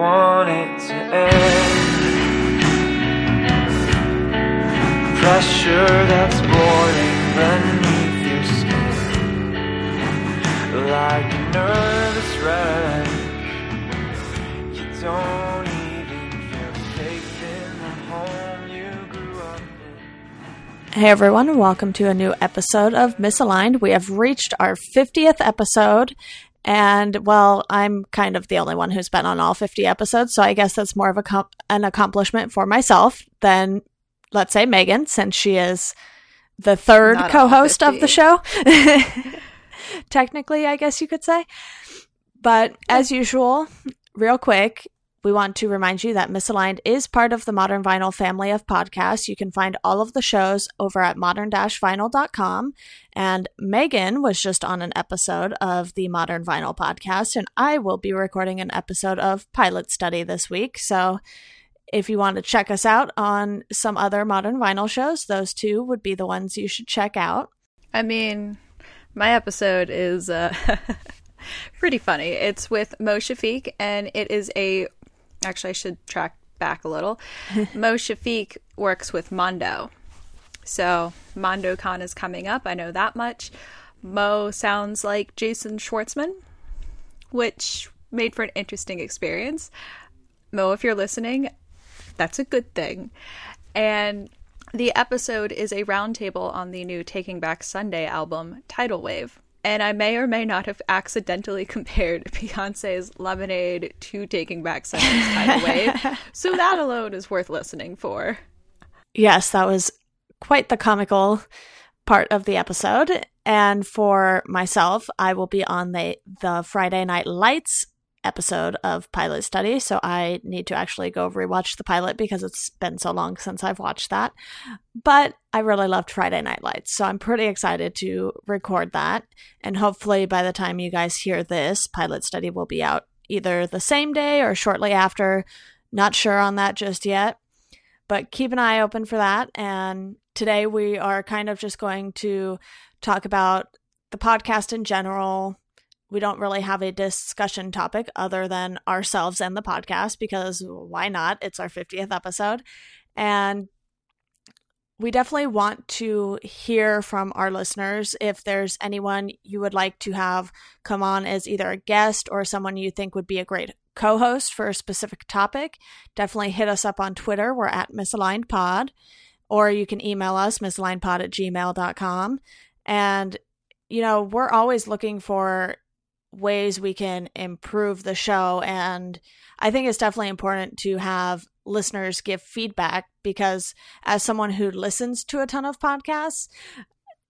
want it to end. Pressure that's boiling beneath your skin, like a nervous wreck. You don't in the home you grew up in. Hey everyone, welcome to a new episode of Misaligned. We have reached our 50th episode, and well, I'm kind of the only one who's been on all 50 episodes, so I guess that's more of a com- an accomplishment for myself than, let's say, Megan, since she is the third Not co host of the show. Technically, I guess you could say. But as usual, real quick, we want to remind you that Misaligned is part of the Modern Vinyl family of podcasts. You can find all of the shows over at modern-vinyl.com. And Megan was just on an episode of the Modern Vinyl podcast, and I will be recording an episode of Pilot Study this week. So if you want to check us out on some other Modern Vinyl shows, those two would be the ones you should check out. I mean, my episode is uh, pretty funny. It's with Mo Shafiq, and it is a. Actually, I should track back a little. Mo Shafiq works with Mondo. So, MondoCon is coming up. I know that much. Mo sounds like Jason Schwartzman, which made for an interesting experience. Mo, if you're listening, that's a good thing. And the episode is a roundtable on the new Taking Back Sunday album, Tidal Wave. And I may or may not have accidentally compared Beyonce's Lemonade to Taking Back Sunday's Tidal Wave. So that alone is worth listening for. Yes, that was quite the comical part of the episode. And for myself, I will be on the the Friday Night Lights episode of Pilot Study, so I need to actually go rewatch the pilot because it's been so long since I've watched that. But I really loved Friday Night Lights, so I'm pretty excited to record that. And hopefully by the time you guys hear this, Pilot Study will be out either the same day or shortly after. Not sure on that just yet but keep an eye open for that. And today we are kind of just going to talk about the podcast in general. We don't really have a discussion topic other than ourselves and the podcast because why not? It's our 50th episode. And we definitely want to hear from our listeners if there's anyone you would like to have come on as either a guest or someone you think would be a great co-host for a specific topic definitely hit us up on twitter we're at misalignedpod or you can email us misalignedpod at gmail.com and you know we're always looking for ways we can improve the show and i think it's definitely important to have listeners give feedback because as someone who listens to a ton of podcasts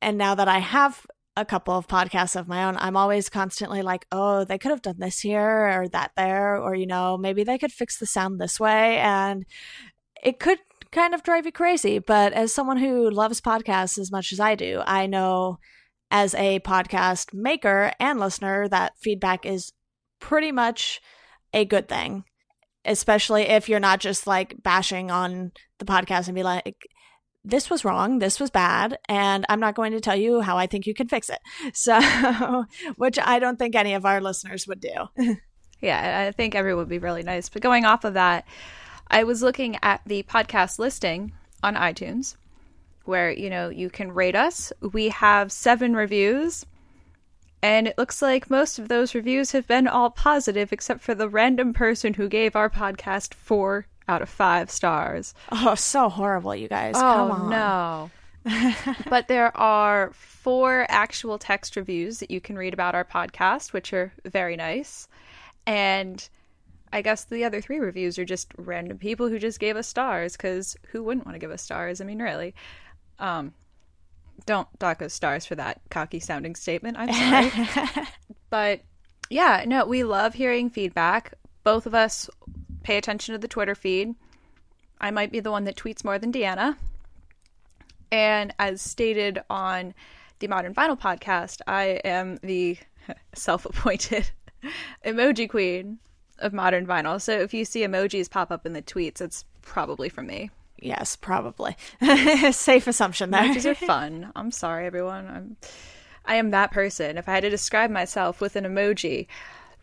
and now that i have a couple of podcasts of my own i'm always constantly like oh they could have done this here or that there or you know maybe they could fix the sound this way and it could kind of drive you crazy but as someone who loves podcasts as much as i do i know as a podcast maker and listener that feedback is pretty much a good thing especially if you're not just like bashing on the podcast and be like this was wrong this was bad and i'm not going to tell you how i think you can fix it. So which i don't think any of our listeners would do. Yeah, I think everyone would be really nice. But going off of that, I was looking at the podcast listing on iTunes where, you know, you can rate us. We have seven reviews. And it looks like most of those reviews have been all positive, except for the random person who gave our podcast four out of five stars. oh so horrible you guys Oh, come on no. but there are four actual text reviews that you can read about our podcast, which are very nice. And I guess the other three reviews are just random people who just gave us stars because who wouldn't want to give us stars? I mean, really. Um, don't dock us stars for that cocky sounding statement. I'm sorry. but yeah, no, we love hearing feedback. Both of us pay attention to the Twitter feed. I might be the one that tweets more than Deanna. And as stated on the Modern Vinyl podcast, I am the self appointed emoji queen of Modern Vinyl. So if you see emojis pop up in the tweets, it's probably from me. Yes probably safe assumption there Emojis are fun. I'm sorry, everyone. I'm, I am that person. If I had to describe myself with an emoji,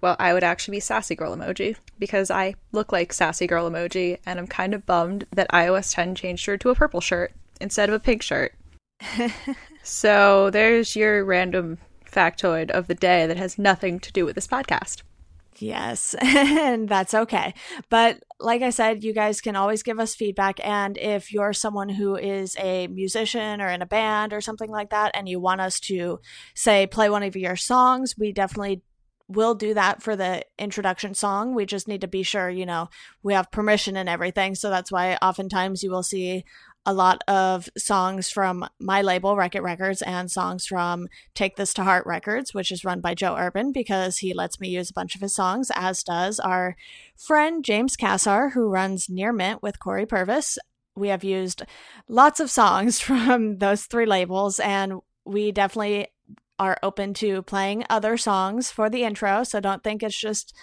Well, I would actually be sassy girl emoji because I look like sassy girl emoji, and I'm kind of bummed that iOS 10 changed her to a purple shirt instead of a pink shirt. so there's your random factoid of the day that has nothing to do with this podcast. Yes, and that's okay. But like I said, you guys can always give us feedback. And if you're someone who is a musician or in a band or something like that, and you want us to say, play one of your songs, we definitely will do that for the introduction song. We just need to be sure, you know, we have permission and everything. So that's why oftentimes you will see a lot of songs from my label, Wreck It Records, and songs from Take This to Heart Records, which is run by Joe Urban because he lets me use a bunch of his songs, as does our friend James Cassar, who runs Near Mint with Corey Purvis. We have used lots of songs from those three labels, and we definitely are open to playing other songs for the intro. So don't think it's just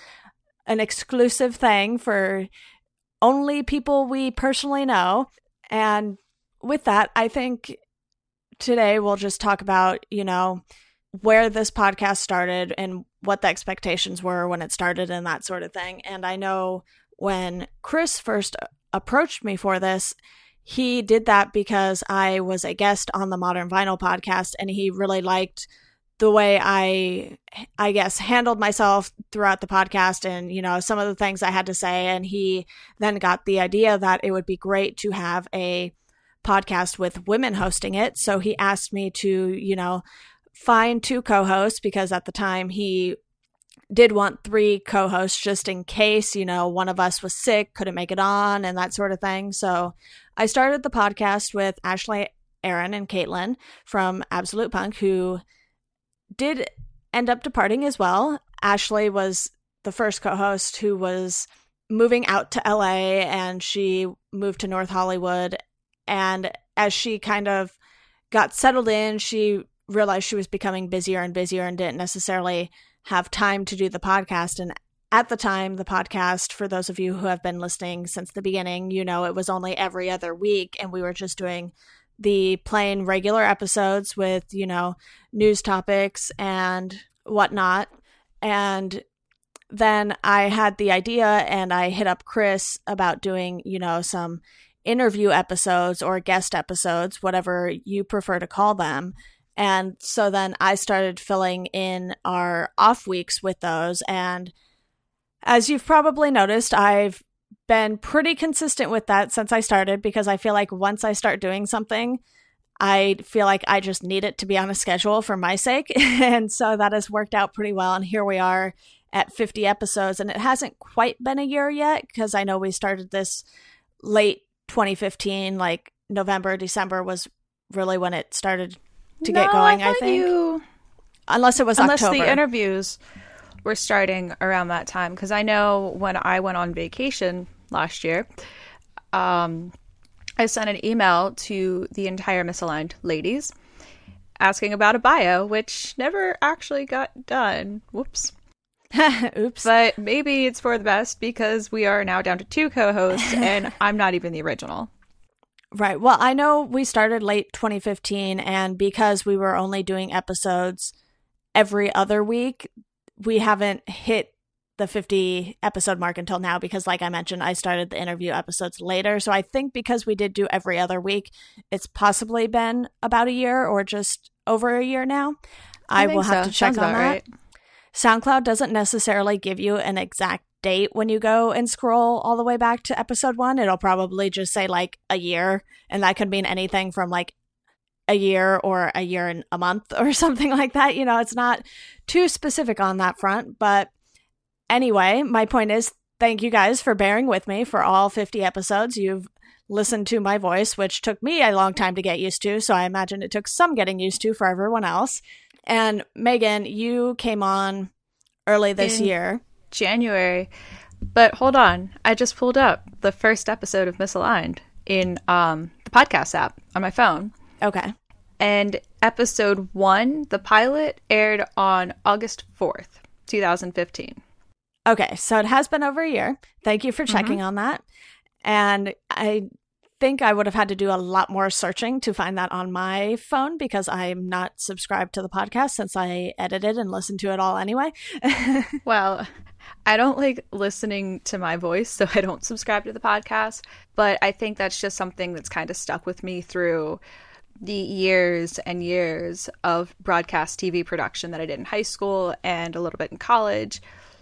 an exclusive thing for only people we personally know. And with that, I think today we'll just talk about, you know, where this podcast started and what the expectations were when it started and that sort of thing. And I know when Chris first approached me for this, he did that because I was a guest on the Modern Vinyl podcast and he really liked the way I I guess handled myself throughout the podcast and you know some of the things I had to say. And he then got the idea that it would be great to have a podcast with women hosting it. So he asked me to you know find two co-hosts because at the time he did want three co-hosts just in case you know one of us was sick couldn't make it on and that sort of thing. So I started the podcast with Ashley Aaron and Caitlin from Absolute Punk who did end up departing as well. Ashley was the first co host who was moving out to LA and she moved to North Hollywood. And as she kind of got settled in, she realized she was becoming busier and busier and didn't necessarily have time to do the podcast. And at the time, the podcast, for those of you who have been listening since the beginning, you know, it was only every other week and we were just doing the plain regular episodes with, you know, news topics and whatnot. And then I had the idea and I hit up Chris about doing, you know, some interview episodes or guest episodes, whatever you prefer to call them. And so then I started filling in our off weeks with those. And as you've probably noticed, I've been pretty consistent with that since I started because I feel like once I start doing something, I feel like I just need it to be on a schedule for my sake. and so that has worked out pretty well. And here we are at 50 episodes. And it hasn't quite been a year yet because I know we started this late 2015, like November, December was really when it started to no, get going, I, I think. You... Unless it was Unless October. the interviews were starting around that time because I know when I went on vacation last year, um, I sent an email to the entire misaligned ladies asking about a bio, which never actually got done. Whoops. Oops. But maybe it's for the best because we are now down to two co hosts and I'm not even the original. Right. Well, I know we started late 2015, and because we were only doing episodes every other week, we haven't hit the 50 episode mark until now because like i mentioned i started the interview episodes later. So i think because we did do every other week it's possibly been about a year or just over a year now. I, I will have so. to check Sounds on that. right. soundcloud doesn't necessarily give you an exact date when you go and scroll all the way back to episode one. It'll probably just say like a year and that could mean anything from like a year or a year and a month or something like that. You know it's not too specific on that front but anyway, my point is thank you guys for bearing with me for all 50 episodes. You've listened to my voice, which took me a long time to get used to. So I imagine it took some getting used to for everyone else. And Megan, you came on early this In year. January. But hold on, I just pulled up the first episode of Misaligned in um, the podcast app on my phone. Okay. And episode one, the pilot, aired on August 4th, 2015. Okay. So it has been over a year. Thank you for checking mm-hmm. on that. And I think I would have had to do a lot more searching to find that on my phone because I'm not subscribed to the podcast since I edited and listened to it all anyway. well, I don't like listening to my voice, so I don't subscribe to the podcast. But I think that's just something that's kind of stuck with me through the years and years of broadcast TV production that I did in high school and a little bit in college.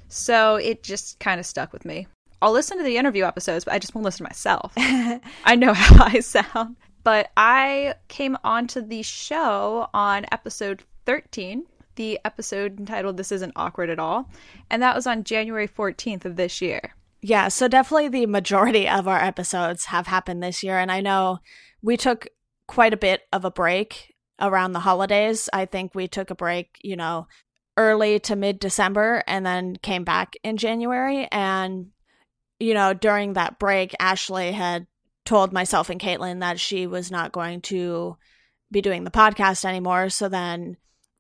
So it just kind of stuck with me. I'll listen to the interview episodes, but I just won't listen to myself. I know how I sound. But I came onto the show on episode 13, the episode entitled This Isn't Awkward at All. And that was on January 14th of this year. Yeah, so definitely the majority of our episodes have happened this year. And I know we took quite a bit of a break around the holidays. I think we took a break, you know, early to mid December and then came back in January. And, you know, during that break, Ashley had told myself and Caitlin that she was not going to be doing the podcast anymore. So then,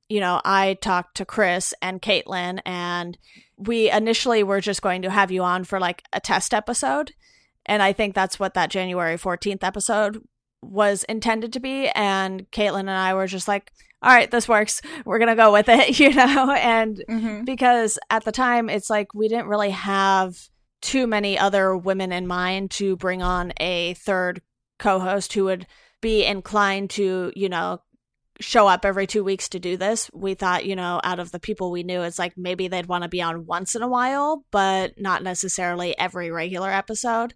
you know, I talked to Chris and Caitlin, and we initially were just going to have you on for like a test episode. And I think that's what that January 14th episode was intended to be. And Caitlin and I were just like, all right, this works. We're going to go with it, you know? And mm-hmm. because at the time, it's like we didn't really have too many other women in mind to bring on a third co host who would be inclined to, you know, show up every two weeks to do this. We thought, you know, out of the people we knew, it's like maybe they'd want to be on once in a while, but not necessarily every regular episode.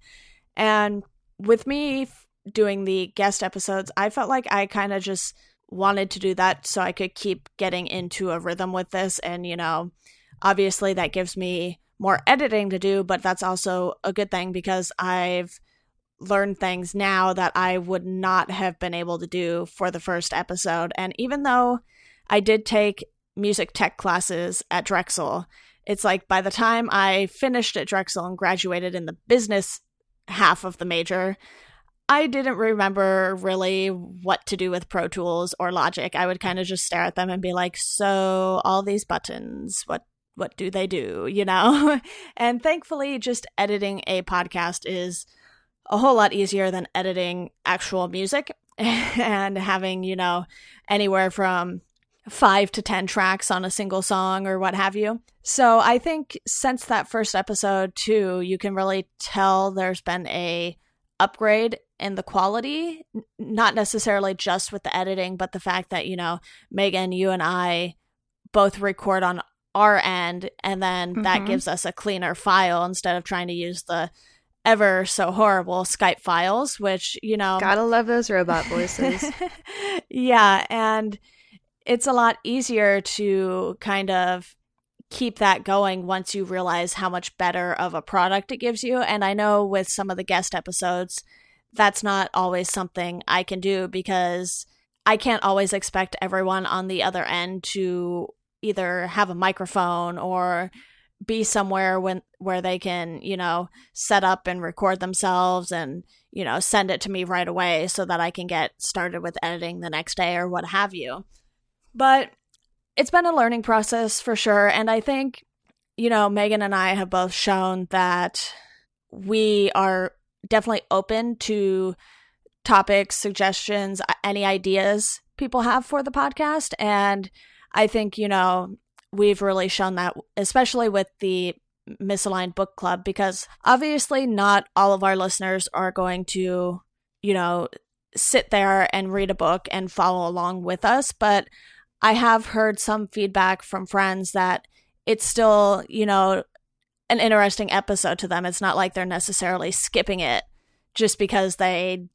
And with me doing the guest episodes, I felt like I kind of just wanted to do that so I could keep getting into a rhythm with this. And, you know, obviously that gives me more editing to do, but that's also a good thing because I've learned things now that I would not have been able to do for the first episode. And even though I did take music tech classes at Drexel, it's like by the time I finished at Drexel and graduated in the business half of the major, I didn't remember really what to do with Pro Tools or Logic. I would kind of just stare at them and be like, "So all these buttons, what what do they do?" You know. and thankfully, just editing a podcast is a whole lot easier than editing actual music and having you know anywhere from five to ten tracks on a single song or what have you. So I think since that first episode too, you can really tell there's been a upgrade in the quality, not necessarily just with the editing, but the fact that, you know, Megan, you and I both record on our end, and then mm-hmm. that gives us a cleaner file instead of trying to use the ever so horrible Skype files, which, you know. Gotta love those robot voices. yeah. And it's a lot easier to kind of keep that going once you realize how much better of a product it gives you. And I know with some of the guest episodes, that's not always something I can do because I can't always expect everyone on the other end to either have a microphone or be somewhere when where they can, you know, set up and record themselves and, you know, send it to me right away so that I can get started with editing the next day or what have you. But it's been a learning process for sure. And I think, you know, Megan and I have both shown that we are definitely open to topics, suggestions, any ideas people have for the podcast. And I think, you know, we've really shown that, especially with the misaligned book club, because obviously not all of our listeners are going to, you know, sit there and read a book and follow along with us. But I have heard some feedback from friends that it's still, you know, an interesting episode to them. It's not like they're necessarily skipping it just because they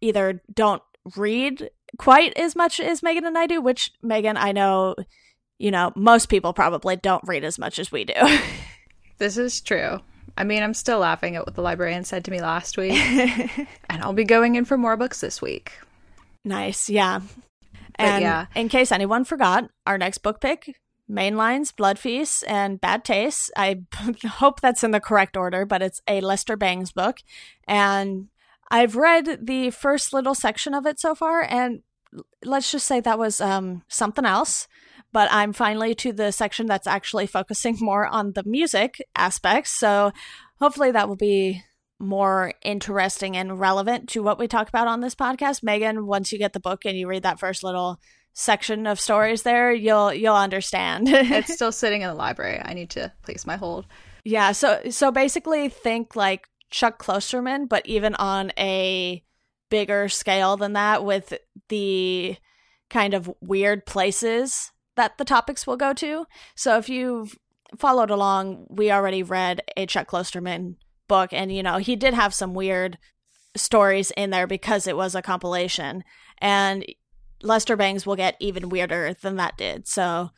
either don't read quite as much as Megan and I do, which Megan, I know, you know, most people probably don't read as much as we do. this is true. I mean, I'm still laughing at what the librarian said to me last week, and I'll be going in for more books this week. Nice, yeah. And yeah. in case anyone forgot, our next book pick Mainlines, Blood and Bad Tastes. I hope that's in the correct order, but it's a Lester Bangs book. And I've read the first little section of it so far, and let's just say that was um, something else. But I'm finally to the section that's actually focusing more on the music aspects. So hopefully that will be more interesting and relevant to what we talk about on this podcast. Megan, once you get the book and you read that first little section of stories there, you'll you'll understand. it's still sitting in the library. I need to place my hold. Yeah, so so basically think like Chuck Klosterman, but even on a bigger scale than that with the kind of weird places that the topics will go to. So if you've followed along, we already read a Chuck Klosterman book, and you know, he did have some weird stories in there because it was a compilation. And Lester Bangs will get even weirder than that did. So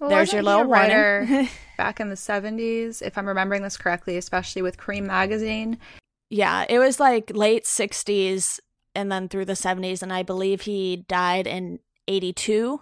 well, there's your little warning. back in the 70s, if I'm remembering this correctly, especially with Creem magazine. Yeah, it was like late 60s and then through the 70s and I believe he died in 82.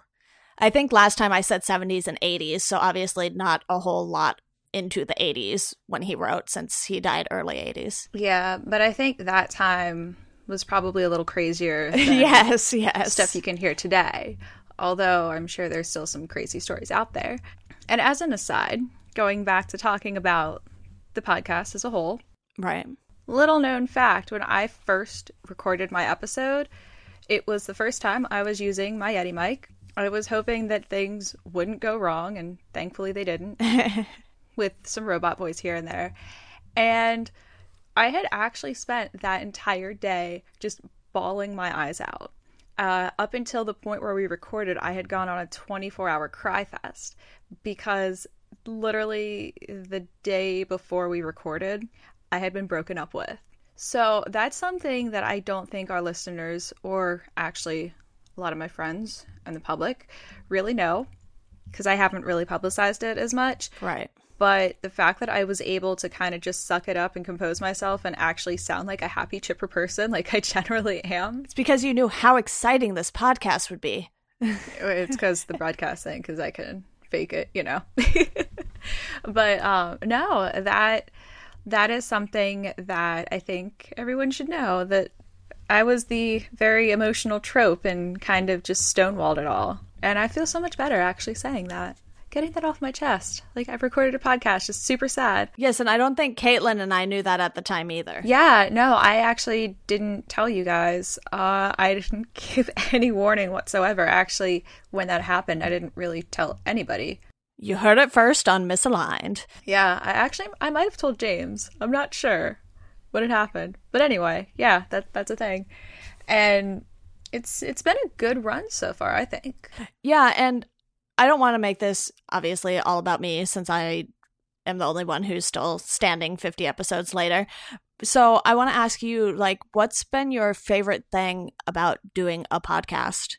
I think last time I said 70s and 80s, so obviously not a whole lot into the 80s when he wrote since he died early 80s. Yeah, but I think that time was probably a little crazier yes, yes. stuff you can hear today. Although I'm sure there's still some crazy stories out there. And as an aside, going back to talking about the podcast as a whole. Right. Little known fact when I first recorded my episode, it was the first time I was using my Yeti mic. I was hoping that things wouldn't go wrong, and thankfully they didn't, with some robot voice here and there. And I had actually spent that entire day just bawling my eyes out. Uh, up until the point where we recorded, I had gone on a 24 hour cry fest because literally the day before we recorded, I had been broken up with. So that's something that I don't think our listeners, or actually a lot of my friends and the public, really know because I haven't really publicized it as much. Right. But the fact that I was able to kind of just suck it up and compose myself and actually sound like a happy, chipper person, like I generally am. It's because you knew how exciting this podcast would be. it's because the broadcast thing, because I can fake it, you know. but um, no, that that is something that I think everyone should know that I was the very emotional trope and kind of just stonewalled it all. And I feel so much better actually saying that. Getting that off my chest. Like I've recorded a podcast, just super sad. Yes, and I don't think Caitlin and I knew that at the time either. Yeah, no, I actually didn't tell you guys. Uh, I didn't give any warning whatsoever. Actually, when that happened, I didn't really tell anybody. You heard it first on Misaligned. Yeah, I actually I might have told James. I'm not sure what had happened. But anyway, yeah, that that's a thing. And it's it's been a good run so far, I think. Yeah, and I don't want to make this obviously all about me since I am the only one who's still standing 50 episodes later. So, I want to ask you like what's been your favorite thing about doing a podcast?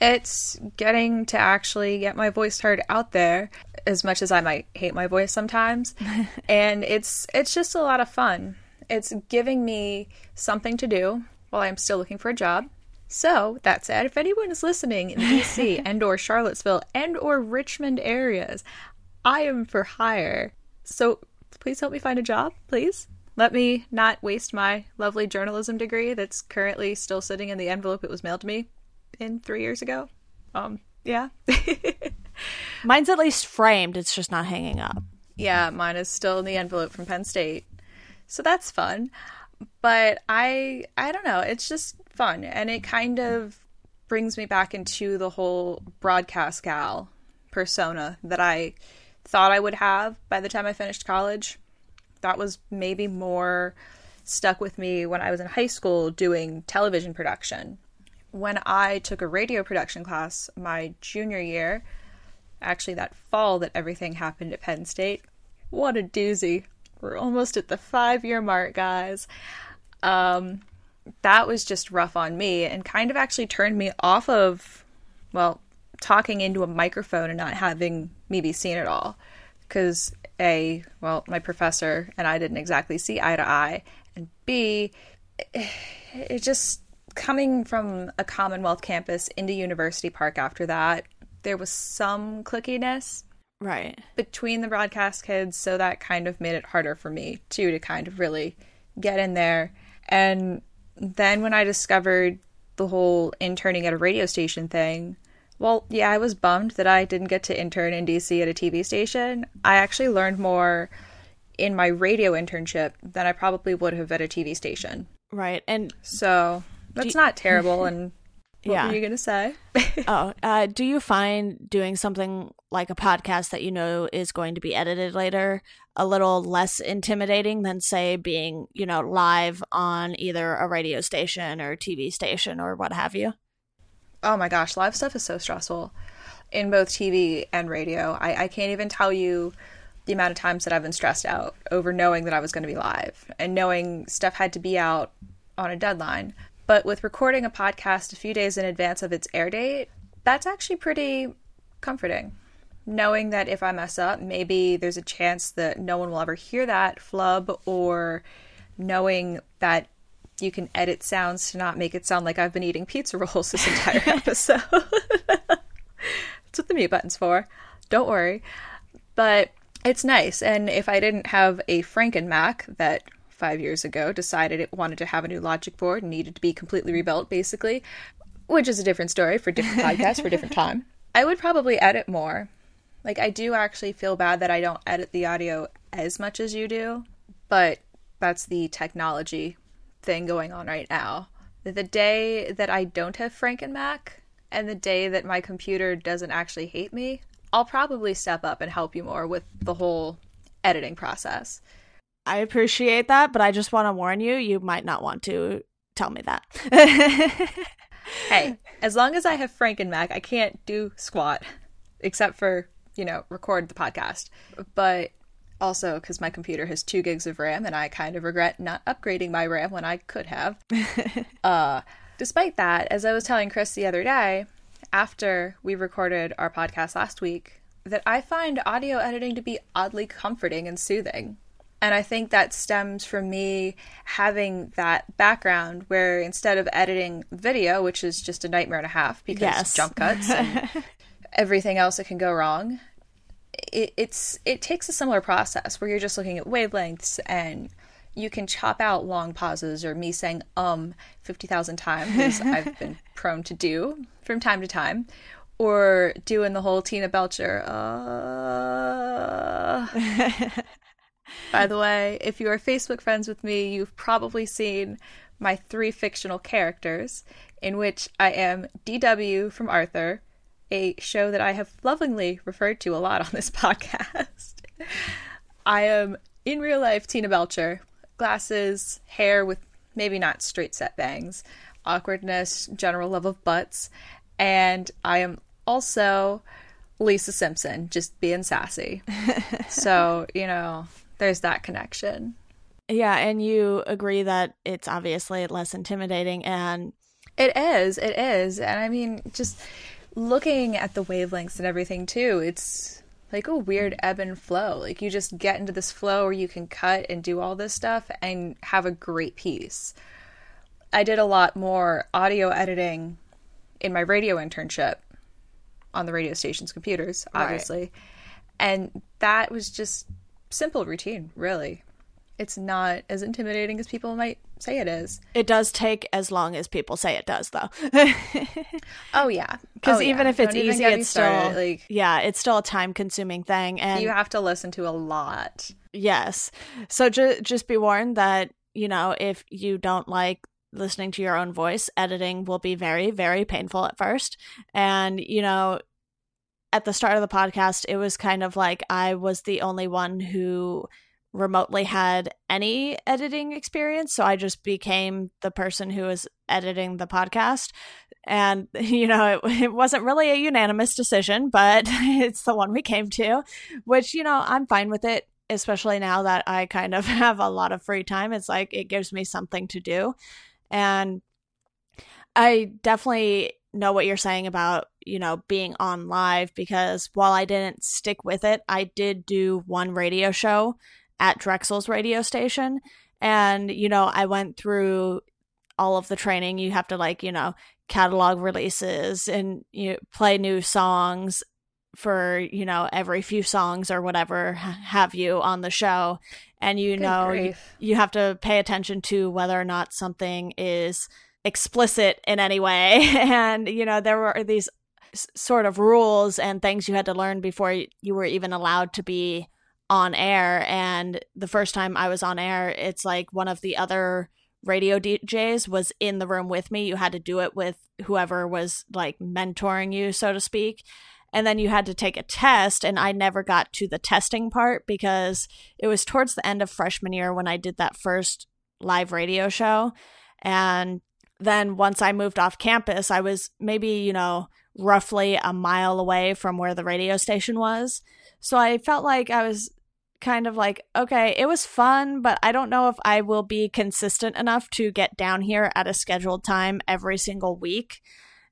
it's getting to actually get my voice heard out there as much as I might hate my voice sometimes. and it's it's just a lot of fun. It's giving me something to do while I'm still looking for a job. So, that said, if anyone is listening in DC and or Charlottesville and or Richmond areas, I am for hire. So, please help me find a job, please. Let me not waste my lovely journalism degree that's currently still sitting in the envelope it was mailed to me in three years ago. Um, yeah. Mine's at least framed. It's just not hanging up. Yeah, mine is still in the envelope from Penn State. So that's fun. But I I don't know, it's just fun and it kind of brings me back into the whole broadcast gal persona that I thought I would have by the time I finished college. That was maybe more stuck with me when I was in high school doing television production when I took a radio production class my junior year, actually that fall that everything happened at Penn State, what a doozy. We're almost at the five year mark, guys. Um, that was just rough on me and kind of actually turned me off of, well, talking into a microphone and not having me be seen at all. Because, A, well, my professor and I didn't exactly see eye to eye. And B, it just coming from a Commonwealth campus into University Park after that, there was some clickiness right between the broadcast kids, so that kind of made it harder for me too to kind of really get in there. And then when I discovered the whole interning at a radio station thing, well, yeah, I was bummed that I didn't get to intern in DC at a TV station. I actually learned more in my radio internship than I probably would have at a TV station. Right. And So that's Do- not terrible. And what Yeah. were you going to say? oh, uh, do you find doing something like a podcast that you know is going to be edited later a little less intimidating than, say, being, you know, live on either a radio station or TV station or what have you? oh my gosh, live stuff is so stressful in both TV and radio. I, I can't even tell you the amount of times that I've been stressed out over knowing that I was going to be live and knowing stuff had to be out on a deadline. But with recording a podcast a few days in advance of its air date, that's actually pretty comforting. Knowing that if I mess up, maybe there's a chance that no one will ever hear that flub, or knowing that you can edit sounds to not make it sound like I've been eating pizza rolls this entire episode. That's what the mute button's for. Don't worry. But it's nice. And if I didn't have a Franken Mac that five years ago decided it wanted to have a new logic board and needed to be completely rebuilt, basically, which is a different story for different podcasts for different time, I would probably edit more. Like, I do actually feel bad that I don't edit the audio as much as you do, but that's the technology thing going on right now. The day that I don't have Franken Mac and the day that my computer doesn't actually hate me, I'll probably step up and help you more with the whole editing process. I appreciate that, but I just want to warn you, you might not want to tell me that. Hey, as long as I have Frank and Mac, I can't do squat except for, you know, record the podcast. But also because my computer has two gigs of RAM and I kind of regret not upgrading my RAM when I could have. uh, despite that, as I was telling Chris the other day, after we recorded our podcast last week, that I find audio editing to be oddly comforting and soothing. And I think that stems from me having that background where instead of editing video, which is just a nightmare and a half because Yes. jump cuts and everything else that can go wrong, it, it's it takes a similar process where you're just looking at wavelengths and you can chop out long pauses or me saying um 50,000 times as I've been prone to do from time to time or doing the whole Tina Belcher uh By the way, if you are Facebook friends with me, you've probably seen my three fictional characters in which I am DW from Arthur, a show that I have lovingly referred to a lot on this podcast. I am in real life Tina Belcher, glasses, hair with maybe not straight set bangs, awkwardness, general love of butts, and I am also Lisa Simpson, just being sassy. so, you know, there's that connection. yeah, and you agree that it's obviously less intimidating and It is, it is. And I mean, just looking at the wavelengths and everything too, it's like a weird ebb and flow. Like you just get into this flow where you can cut and do all this stuff and have a great piece. I did a lot more audio editing in my radio internship on the radio station's computers, Right. obviously. And that was just simple routine, really. It's not as intimidating as people might say it is. it does take as long as people say it does though. Oh yeah, Because Oh, yeah. even if it's Don't easy, it's still started. like yeah, it's still a time consuming thing. And you have to listen to a lot. yes, so ju- just be warned that you know if you don't like listening to your own voice, editing will be very very painful at first. And you know, at the start of the podcast, it was kind of like I was the only one who remotely had any editing experience. So i just became the person who was editing the podcast. And you know it, it wasn't really a unanimous decision but it's the one we came to which you know i'm fine with it especially now that i kind of have a lot of free time. It's like it gives me something to do. And i definitely know what you're saying about you know being on live because while i didn't stick with it i did do one radio show at drexel's radio station. And you know i went through all of the training. You have to like you know catalog releases and you know, play new songs for you know every few songs or whatever have you on the show. And you Good know you, you have to pay attention to whether or not something is explicit in any way and you know there were these sort of rules and things you had to learn before you were even allowed to be on air. And the first time I was on air, it's like one of the other radio DJs was in the room with me. You had to do it with whoever was like mentoring you, so to speak. And then you had to take a test, and I never got to the testing part because it was towards the end of freshman year when I did that first live radio show. And then once I moved off campus, I was maybe, you know, roughly a mile away from where the radio station was. So I felt like I was kind of like, okay, it was fun, but I don't know if I will be consistent enough to get down here at a scheduled time every single week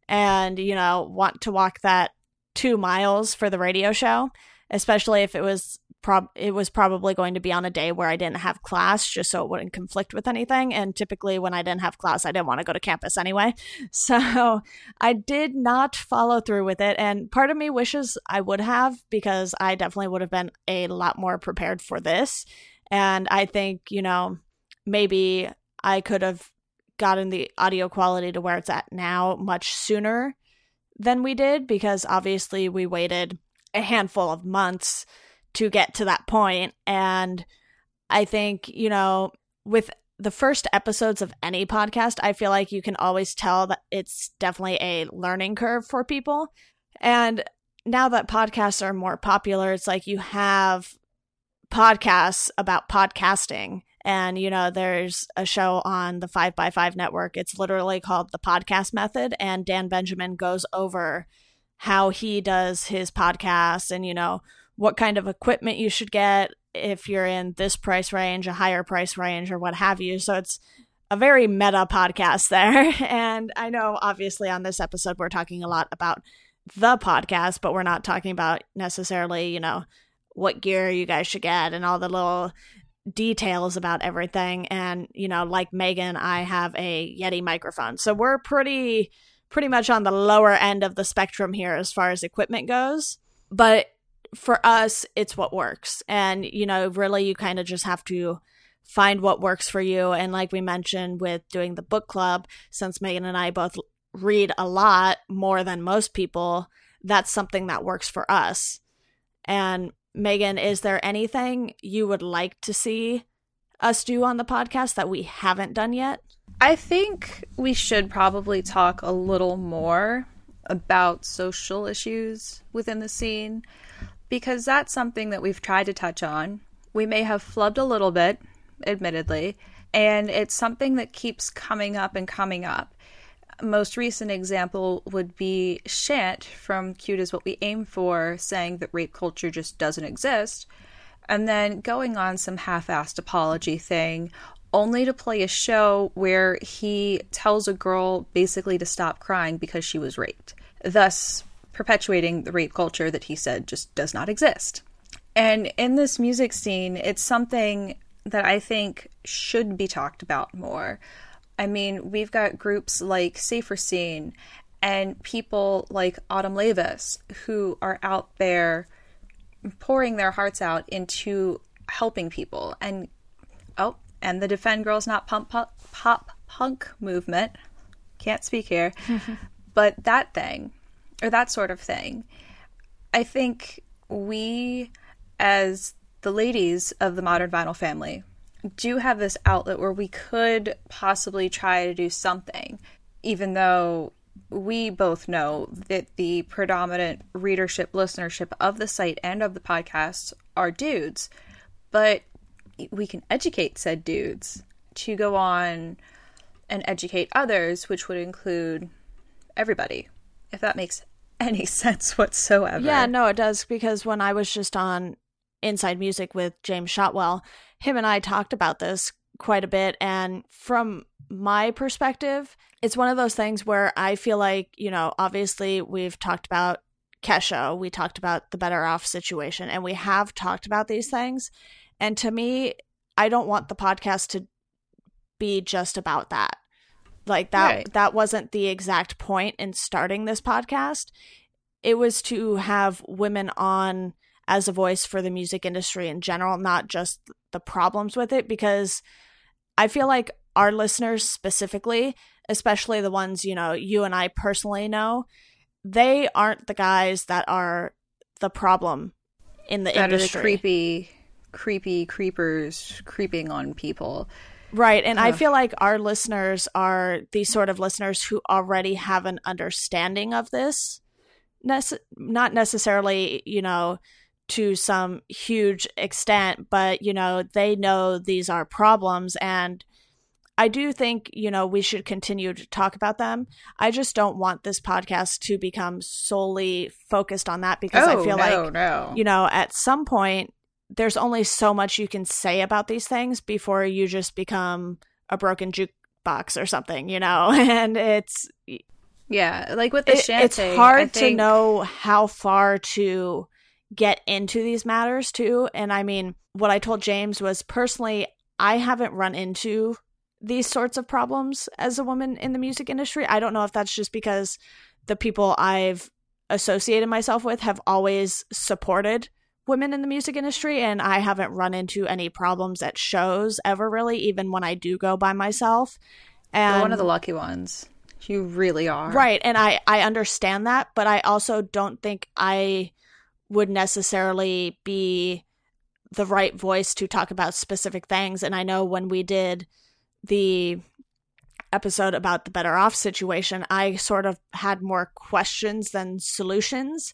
and, you know, want to walk that two miles for the radio show, especially if it was prob it was probably going to be on a day where I didn't have class just so it wouldn't conflict with anything. And typically when I didn't have class I didn't want to go to campus anyway. So I did not follow through with it. And part of me wishes I would have because I definitely would have been a lot more prepared for this. And I think, you know, maybe I could have gotten the audio quality to where it's at now much sooner than we did because obviously we waited a handful of months to get to that point. And I think, you know, with the first episodes of any podcast, I feel like you can always tell that it's definitely a learning curve for people. And now that podcasts are more popular, it's like you have podcasts about podcasting. And, you know, there's a show on the 5 by 5 network. It's literally called The Podcast Method. And Dan Benjamin goes over how he does his podcast and, you know, what kind of equipment you should get if you're in this price range, a higher price range, or what have you. So it's a very meta podcast there. And I know, obviously, on this episode, we're talking a lot about the podcast, but we're not talking about necessarily, you know, what gear you guys should get and all the little details about everything. And, you know, like Megan, I have a Yeti microphone. So we're pretty pretty much on the lower end of the spectrum here as far as equipment goes. But for us, it's what works. And, you know, really, you kind of just have to find what works for you. And, like we mentioned with doing the book club, since Megan and I both read a lot more than most people, that's something that works for us. And, Megan, is there anything you would like to see us do on the podcast that we haven't done yet? I think we should probably talk a little more about social issues within the scene because that's something that we've tried to touch on. We may have flubbed a little bit, admittedly, and it's something that keeps coming up and coming up. Most recent example would be Shaant from Cute is What We Aim For saying that rape culture just doesn't exist, and then going on some half assed apology thing, only to play a show where he tells a girl basically to stop crying because she was raped, thus perpetuating the rape culture that he said just does not exist. And in this music scene, it's something that I think should be talked about more. I mean, we've got groups like Safer Scene and people like Autumn Levis who are out there pouring their hearts out into helping people. And oh, and the Defend Girls Not Pump Pop, pop Punk movement. Can't speak here. but that thing or that sort of thing. I think we, as the ladies of the modern vinyl family, do have this outlet where we could possibly try to do something, even though we both know that the predominant readership, listenership of the site and of the podcast are dudes. But we can educate said dudes to go on and educate others, which would include everybody if that makes any sense whatsoever. Yeah, no, it does because when I was just on Inside Music with James Shotwell, him and I talked about this quite a bit. And from my perspective, it's one of those things where I feel like, you know, obviously we've talked about Kesha, we talked about the better off situation, and we have talked about these things. And to me, I don't want the podcast to be just about that. Like that right. that wasn't the exact point in starting this podcast. It was to have women on as a voice for the music industry in general, not just the problems with it because I feel like our listeners specifically, especially the ones, you know, you and I personally know, they aren't the guys that are the problem in the that industry. Creepy creepy creepers creeping on people. Right. And Ugh. I feel like our listeners are these sort of listeners who already have an understanding of this. Nece- not necessarily, you know, to some huge extent, but, you know, they know these are problems. And I do think, you know, we should continue to talk about them. I just don't want this podcast to become solely focused on that because oh, I feel no, like, no. you know, at some point, there's only so much you can say about these things before you just become a broken jukebox or something, you know? And it's yeah, like with the it, it's hard think... to know how far to get into these matters too. And I mean, what I told James was personally, I haven't run into these sorts of problems as a woman in the music industry. I don't know if that's just because the people I've associated myself with have always supported women in the music industry and I haven't run into any problems at shows ever really even when I do go by myself. And You're one of the lucky ones. You really are. Right, and I I understand that, but I also don't think I would necessarily be the right voice to talk about specific things and I know when we did the episode about the better off situation, I sort of had more questions than solutions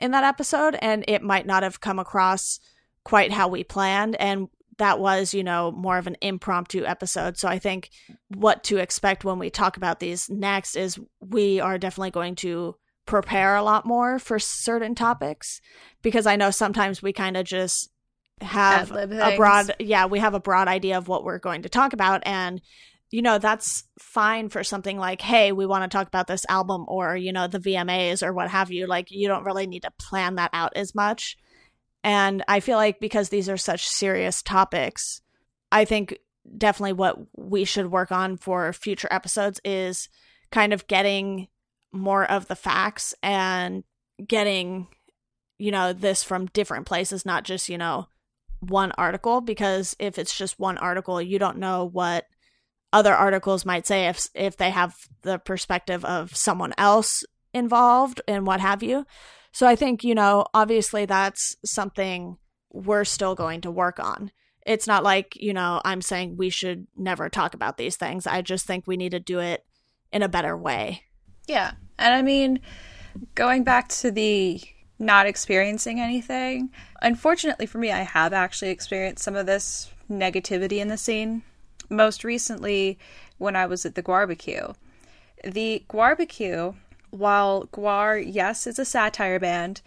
in that episode and it might not have come across quite how we planned and that was you know more of an impromptu episode. So i think what to expect when we talk about these next is we are definitely going to prepare a lot more for certain topics because i know sometimes we kind of just have a broad yeah we have a broad idea of what we're going to talk about and you know, that's fine for something like, hey, we want to talk about this album or, you know, the VMAs or what have you. Like, you don't really need to plan that out as much. And I feel like because these are such serious topics, I think definitely what we should work on for future episodes is kind of getting more of the facts and getting, you know, this from different places, not just, you know, one article. Because if it's just one article, you don't know what other articles might say if if they have the perspective of someone else involved and what have you. So I think, you know, obviously that's something we're still going to work on. It's not like, you know, I'm saying we should never talk about these things. I just think we need to do it in a better way. Yeah. And I mean, going back to the not experiencing anything, unfortunately for me, I have actually experienced some of this negativity in the scene most recently when I was at the Gwarbecue. The Gwarbecue, while GWAR, yes, is a satire band,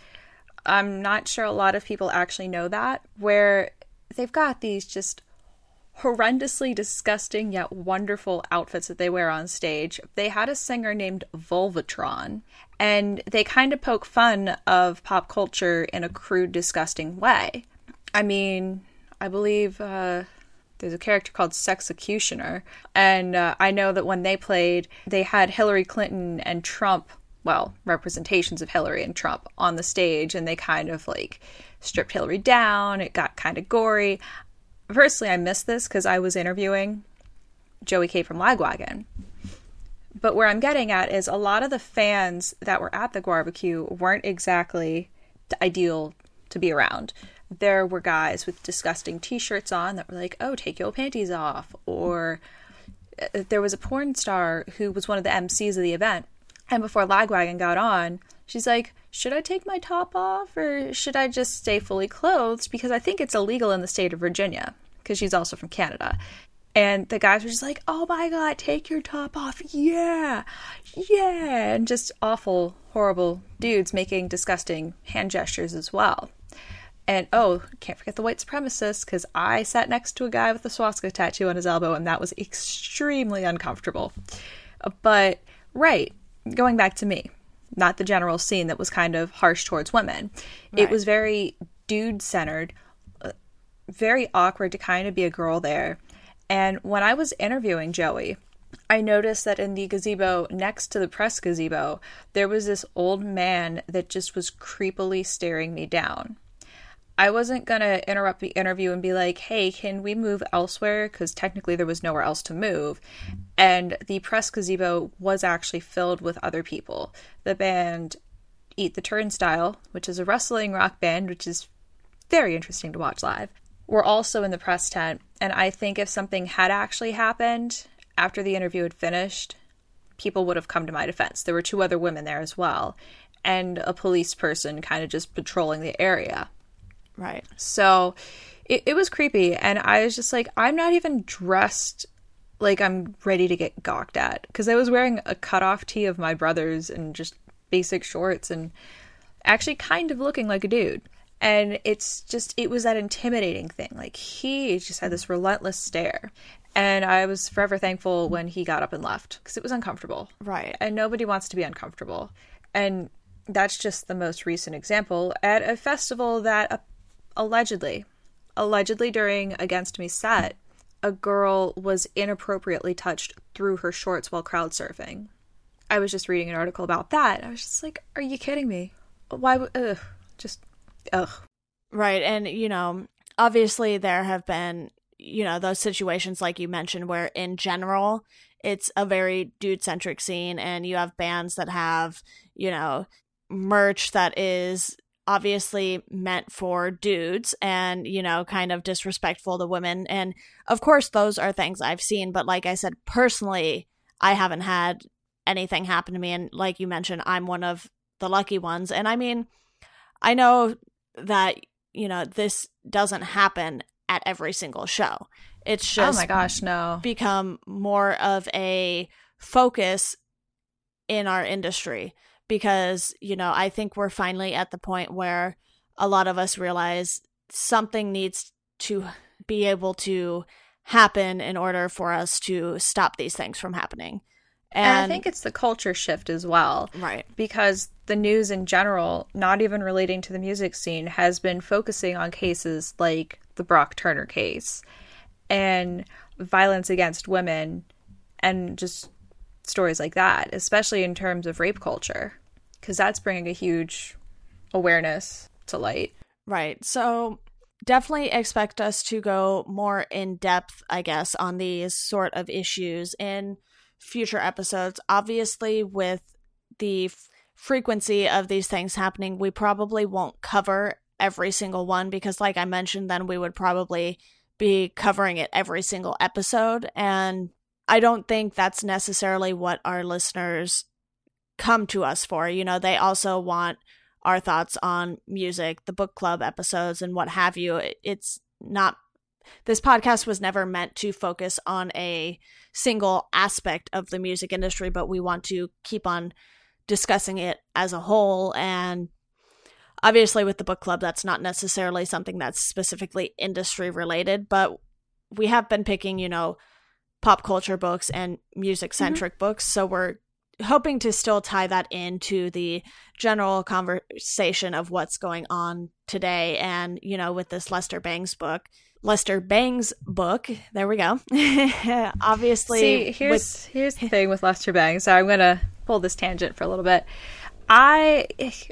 I'm not sure a lot of people actually know that, where they've got these just horrendously disgusting yet wonderful outfits that they wear on stage. They had a singer named Vulvatron, and they kind of poke fun of pop culture in a crude, disgusting way. I mean, I believe uh, there's a character called Sexecutioner, and uh, I know that when they played, they had Hillary Clinton and Trump, well, representations of Hillary and Trump on the stage, and they kind of like stripped Hillary down. It got kind of gory. Personally, I missed this because I was interviewing Joey Cape from Lagwagon. But where I'm getting at is a lot of the fans that were at the barbecue weren't exactly ideal to be around there were guys with disgusting t-shirts on that were like, "Oh, take your panties off," or uh, there was a porn star who was one of the MCs of the event, and before Lagwagon got on, she's like, "Should I take my top off or should I just stay fully clothed because I think it's illegal in the state of Virginia because she's also from Canada." And the guys were just like, "Oh my god, take your top off. Yeah. Yeah." And just awful, horrible dudes making disgusting hand gestures as well. And oh, can't forget the white supremacist because I sat next to a guy with a swastika tattoo on his elbow, and that was extremely uncomfortable. But, right, going back to me, not the general scene that was kind of harsh towards women. Right. It was very dude centered, uh, very awkward to kind of be a girl there. And when I was interviewing Joey, I noticed that in the gazebo next to the press gazebo, there was this old man that just was creepily staring me down. I wasn't going to interrupt the interview and be like, hey, can we move elsewhere? Because technically there was nowhere else to move. And the press gazebo was actually filled with other people. The band Eat the Turnbuckle, which is a wrestling rock band, which is very interesting to watch live, were also in the press tent. And I think if something had actually happened after the interview had finished, people would have come to my defense. There were two other women there as well, and a police person kind of just patrolling the area. Right. So it, it was creepy. And I was just like, I'm not even dressed like I'm ready to get gawked at. Because I was wearing a cutoff tee of my brother's and just basic shorts and actually kind of looking like a dude. And it's just, it was that intimidating thing. Like he just had this relentless stare. And I was forever thankful when he got up and left because it was uncomfortable. Right. And nobody wants to be uncomfortable. And that's just the most recent example at a festival that allegedly, allegedly during Against Me set, a girl was inappropriately touched through her shorts while crowd surfing. I was just reading an article about that. I was just like, are you kidding me? Why would, ugh, just, ugh. Right. And, you know, obviously there have been, you know, those situations like you mentioned where in general it's a very dude centric scene and you have bands that have, you know, merch that is obviously meant for dudes and you know kind of disrespectful to women. And of course those are things i've seen but like i said personally i haven't had anything happen to me. And like you mentioned i'm one of the lucky ones. And i mean i know that you know this doesn't happen at every single show. It's just oh my gosh, no. become more of a focus in our industry because you know i think we're finally at the point where a lot of us realize something needs to be able to happen in order for us to stop these things from happening and, and I think it's the culture shift as well. Right. Because the news in general, not even relating to the music scene, has been focusing on cases like the Brock Turner case and violence against women and just stories like that, especially in terms of rape culture, because that's bringing a huge awareness to light. Right. So definitely expect us to go more in depth, I guess, on these sort of issues in future episodes. Obviously, with the f- frequency of these things happening, we probably won't cover every single one because, like I mentioned, then we would probably be covering it every single episode. And I don't think that's necessarily what our listeners come to us for. You know, they also want our thoughts on music, the book club episodes, and what have you. It's not, this podcast was never meant to focus on a single aspect of the music industry, but we want to keep on discussing it as a whole and obviously with the book club that's not necessarily something that's specifically industry related but we have been picking you know pop culture books and music centric mm-hmm. books. So we're hoping to still tie that into the general conversation of what's going on today. And you know with this lester bangs book lester bangs book there we go. Obviously See, here's with- here's the thing with lester bangs. So i'm gonna pull this tangent for a little bit. I,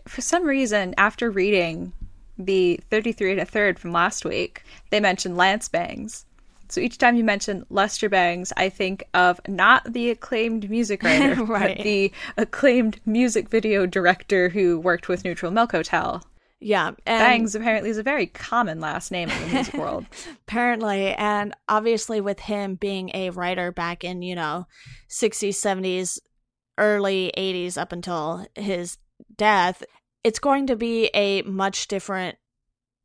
for some reason, after reading the 33 and a third from last week, they mentioned Lance Bangs. So each time you mention Lester Bangs, I think of not the acclaimed music writer, right. but the acclaimed music video director who worked with Neutral Milk Hotel. Yeah. Bangs apparently is a very common last name in the music world. apparently. And obviously, with him being a writer back in, you know, 60s, 70s, early 80s up until his death, it's going to be a much different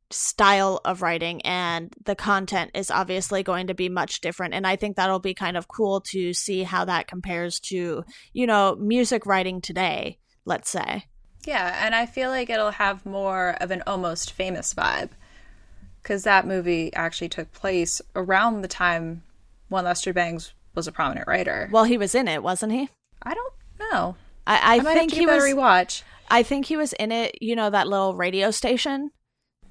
style of writing and the content is obviously going to be much different. And i think that'll be kind of cool to see how that compares to you know music writing today let's say. Yeah and i feel like it'll have more of an almost famous vibe because that movie actually took place around the time when lester bangs was a prominent writer. Well he was in it wasn't he? I don't know. I, I, I think he was rewatch. I think he was in it, you know, that little radio station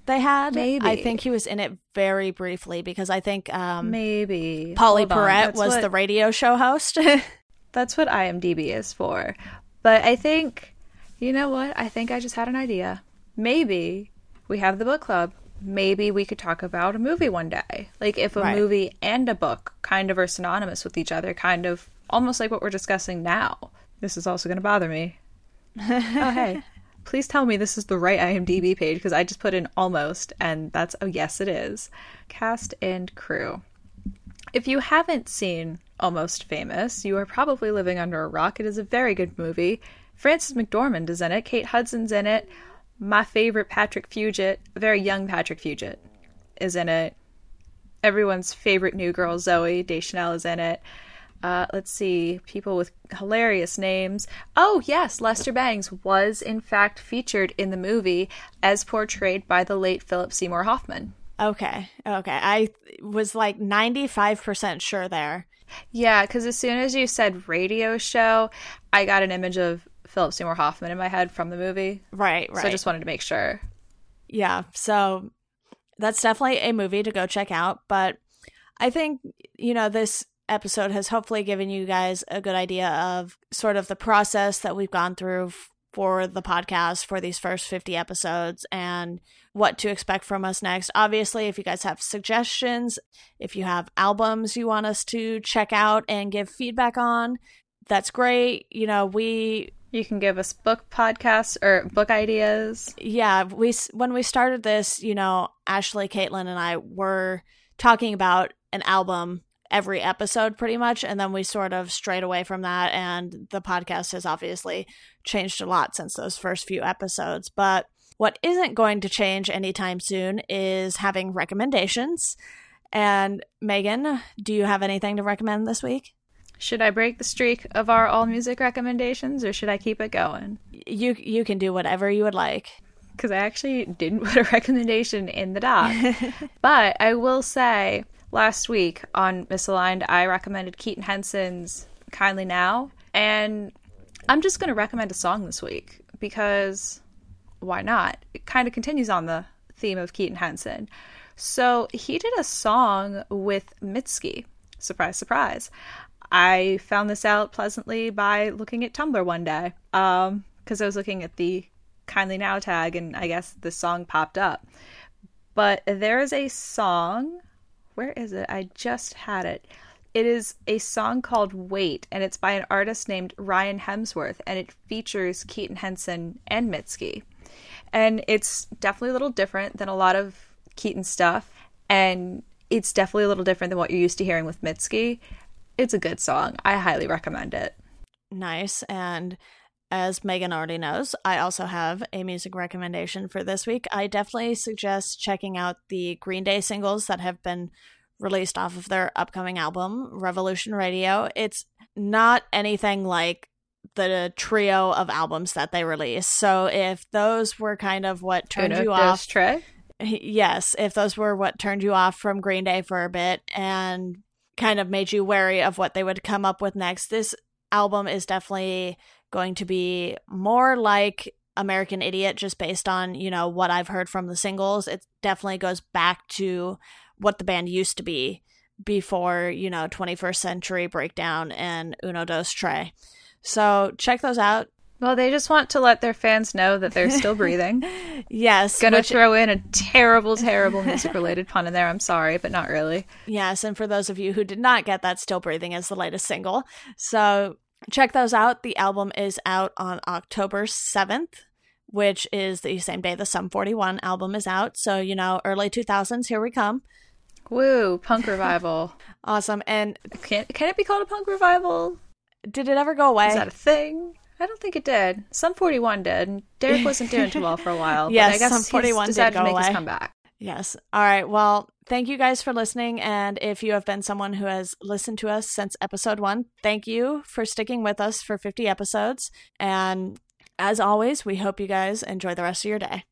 they had. Maybe. I think he was in it very briefly because I think um maybe Pauley Perrette was what, the radio show host. that's what IMDb is for. But I think you know what? I think I just had an idea. Maybe we have the book club. Maybe we could talk about a movie one day. Like if a right. movie and a book kind of are synonymous with each other, kind of almost like what we're discussing now. This is also going to bother me oh, hey. Please tell me this is the right IMDb page because I just put in almost, and that's oh yes, it is. Cast and crew. If you haven't seen Almost Famous, you are probably living under a rock. It is a very good movie. Frances McDormand is in it. Kate Hudson's in it. My favorite Patrick Fugit, very young Patrick Fugit, is in it. Everyone's favorite new girl, Zooey Deschanel, is in it. Uh, let's see, people with hilarious names. Oh, yes, Lester Bangs was in fact featured in the movie as portrayed by the late Philip Seymour Hoffman. Okay. Okay. I was like 95% sure there. Yeah, because as soon as you said radio show, I got an image of Philip Seymour Hoffman in my head from the movie. Right, right. So I just wanted to make sure. Yeah. So that's definitely a movie to go check out. But I think, you know, this episode has hopefully given you guys a good idea of sort of the process that we've gone through for the podcast for these first 50 episodes and what to expect from us next. Obviously, if you guys have suggestions, if you have albums you want us to check out and give feedback on, that's great. You know, we you can give us book podcasts or book ideas. Yeah, we when we started this, you know, Ashley, Caitlin, and I were talking about an album every episode pretty much and then we sort of strayed away from that and the podcast has obviously changed a lot since those first few episodes. But what isn't going to change anytime soon is having recommendations. And megan do you have anything to recommend this week? Should i break the streak of our all music recommendations or should i keep it going? You you can do whatever you would like. Because i actually didn't put a recommendation in the doc. But i will say last week on Misaligned, I recommended Keaton Henson's Kindly Now. And I'm just going to recommend a song this week because why not? It kind of continues on the theme of Keaton Henson. So he did a song with Mitski. Surprise, surprise. I found this out pleasantly by looking at Tumblr one day because um, I was looking at the Kindly Now tag and I guess the song popped up. But there is a song where is it? I just had it. It is a song called Wait, and it's by an artist named Ryan Hemsworth, and it features Keaton Henson and Mitski. And it's definitely a little different than a lot of Keaton stuff, and it's definitely a little different than what you're used to hearing with Mitski. It's a good song. I highly recommend it. Nice. And as Megan already knows, I also have a music recommendation for this week. I definitely suggest checking out the Green Day singles that have been released off of their upcoming album, Revolution Radio. It's not anything like the trio of albums that they released. So if those were kind of what turned you off, Trey? yes, if those were what turned you off from Green Day for a bit and kind of made you wary of what they would come up with next, this album is definitely going to be more like American Idiot just based on, you know, what I've heard from the singles. It definitely goes back to what the band used to be before, you know, 21st Century Breakdown and Uno Dos Tre. So check those out. Well, they just want to let their fans know that they're still breathing. yes. Gonna which... throw in a terrible, terrible music related pun in there. I'm sorry, but not really. Yes. And for those of you who did not get that, Still Breathing is the latest single. So check those out. The album is out on October 7th, which is the same day the Sum 41 album is out. So, you know, early 2000s, here we come. Woo, punk revival. awesome. And can, can it be called a punk revival? Did it ever go away? Is that a thing? I don't think it did. Sum 41 did. Deryck wasn't doing too well for a while. yes, I guess Sum 41 decided did go to make away. his comeback. Yes. All right. Well, thank you guys for listening. And if you have been someone who has listened to us since episode one, thank you for sticking with us for 50 episodes. And as always, we hope you guys enjoy the rest of your day.